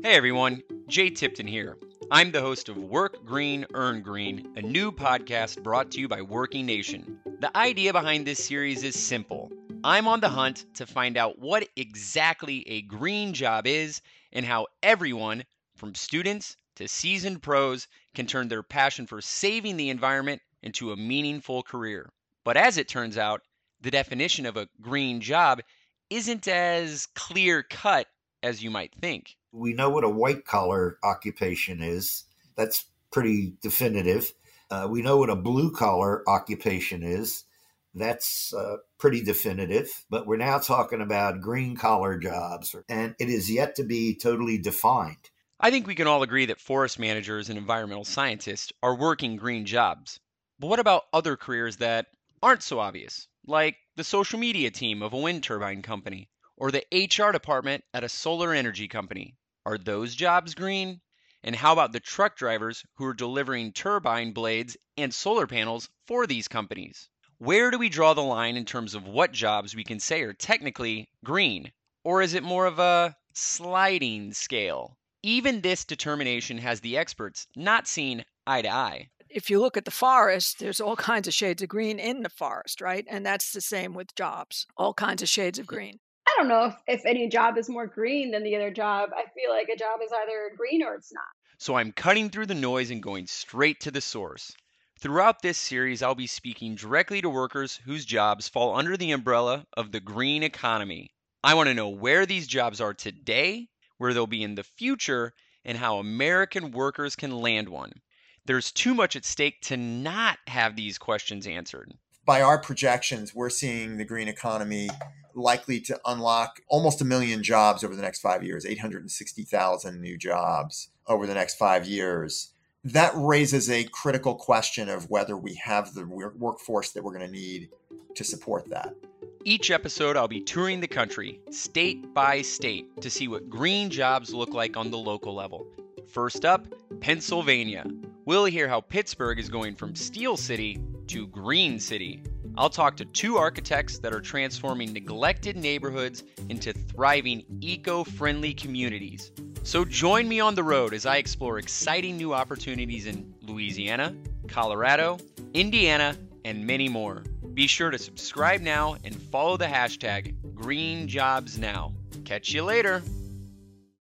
Hey everyone, Jay Tipton here. I'm the host of Work Green, Earn Green, a new podcast brought to you by Working Nation. The idea behind this series is simple. I'm on the hunt to find out what exactly a green job is and how everyone, from students to seasoned pros, can turn their passion for saving the environment into a meaningful career. But as it turns out, the definition of a green job isn't as clear cut as you might think. We know what a white collar occupation is. That's pretty definitive. Uh, we know what a blue collar occupation is. That's uh, pretty definitive. But we're now talking about green collar jobs, and it is yet to be totally defined. I think we can all agree that forest managers and environmental scientists are working green jobs. But what about other careers that aren't so obvious, like the social media team of a wind turbine company or the HR department at a solar energy company. Are those jobs green? And how about the truck drivers who are delivering turbine blades and solar panels for these companies? Where do we draw the line in terms of what jobs we can say are technically green? Or is it more of a sliding scale? Even this determination has the experts not seen eye to eye if you look at the forest, there's all kinds of shades of green in the forest, right? And that's the same with jobs, all kinds of shades of green. I don't know if, if any job is more green than the other job. I feel like a job is either green or it's not. So I'm cutting through the noise and going straight to the source. Throughout this series, I'll be speaking directly to workers whose jobs fall under the umbrella of the green economy. I want to know where these jobs are today, where they'll be in the future, and how American workers can land one. There's too much at stake to not have these questions answered. By our projections, we're seeing the green economy likely to unlock almost a million jobs over the next five years, 860,000 new jobs over the next five years. That raises a critical question of whether we have the workforce that we're going to need to support that. Each episode, I'll be touring the country, state by state, to see what green jobs look like on the local level. First up, Pennsylvania. We'll hear how Pittsburgh is going from Steel City to Green City. I'll talk to two architects that are transforming neglected neighborhoods into thriving, eco friendly communities. So join me on the road as I explore exciting new opportunities in Louisiana, Colorado, Indiana, and many more. Be sure to subscribe now and follow the hashtag GreenJobsNow. Catch you later.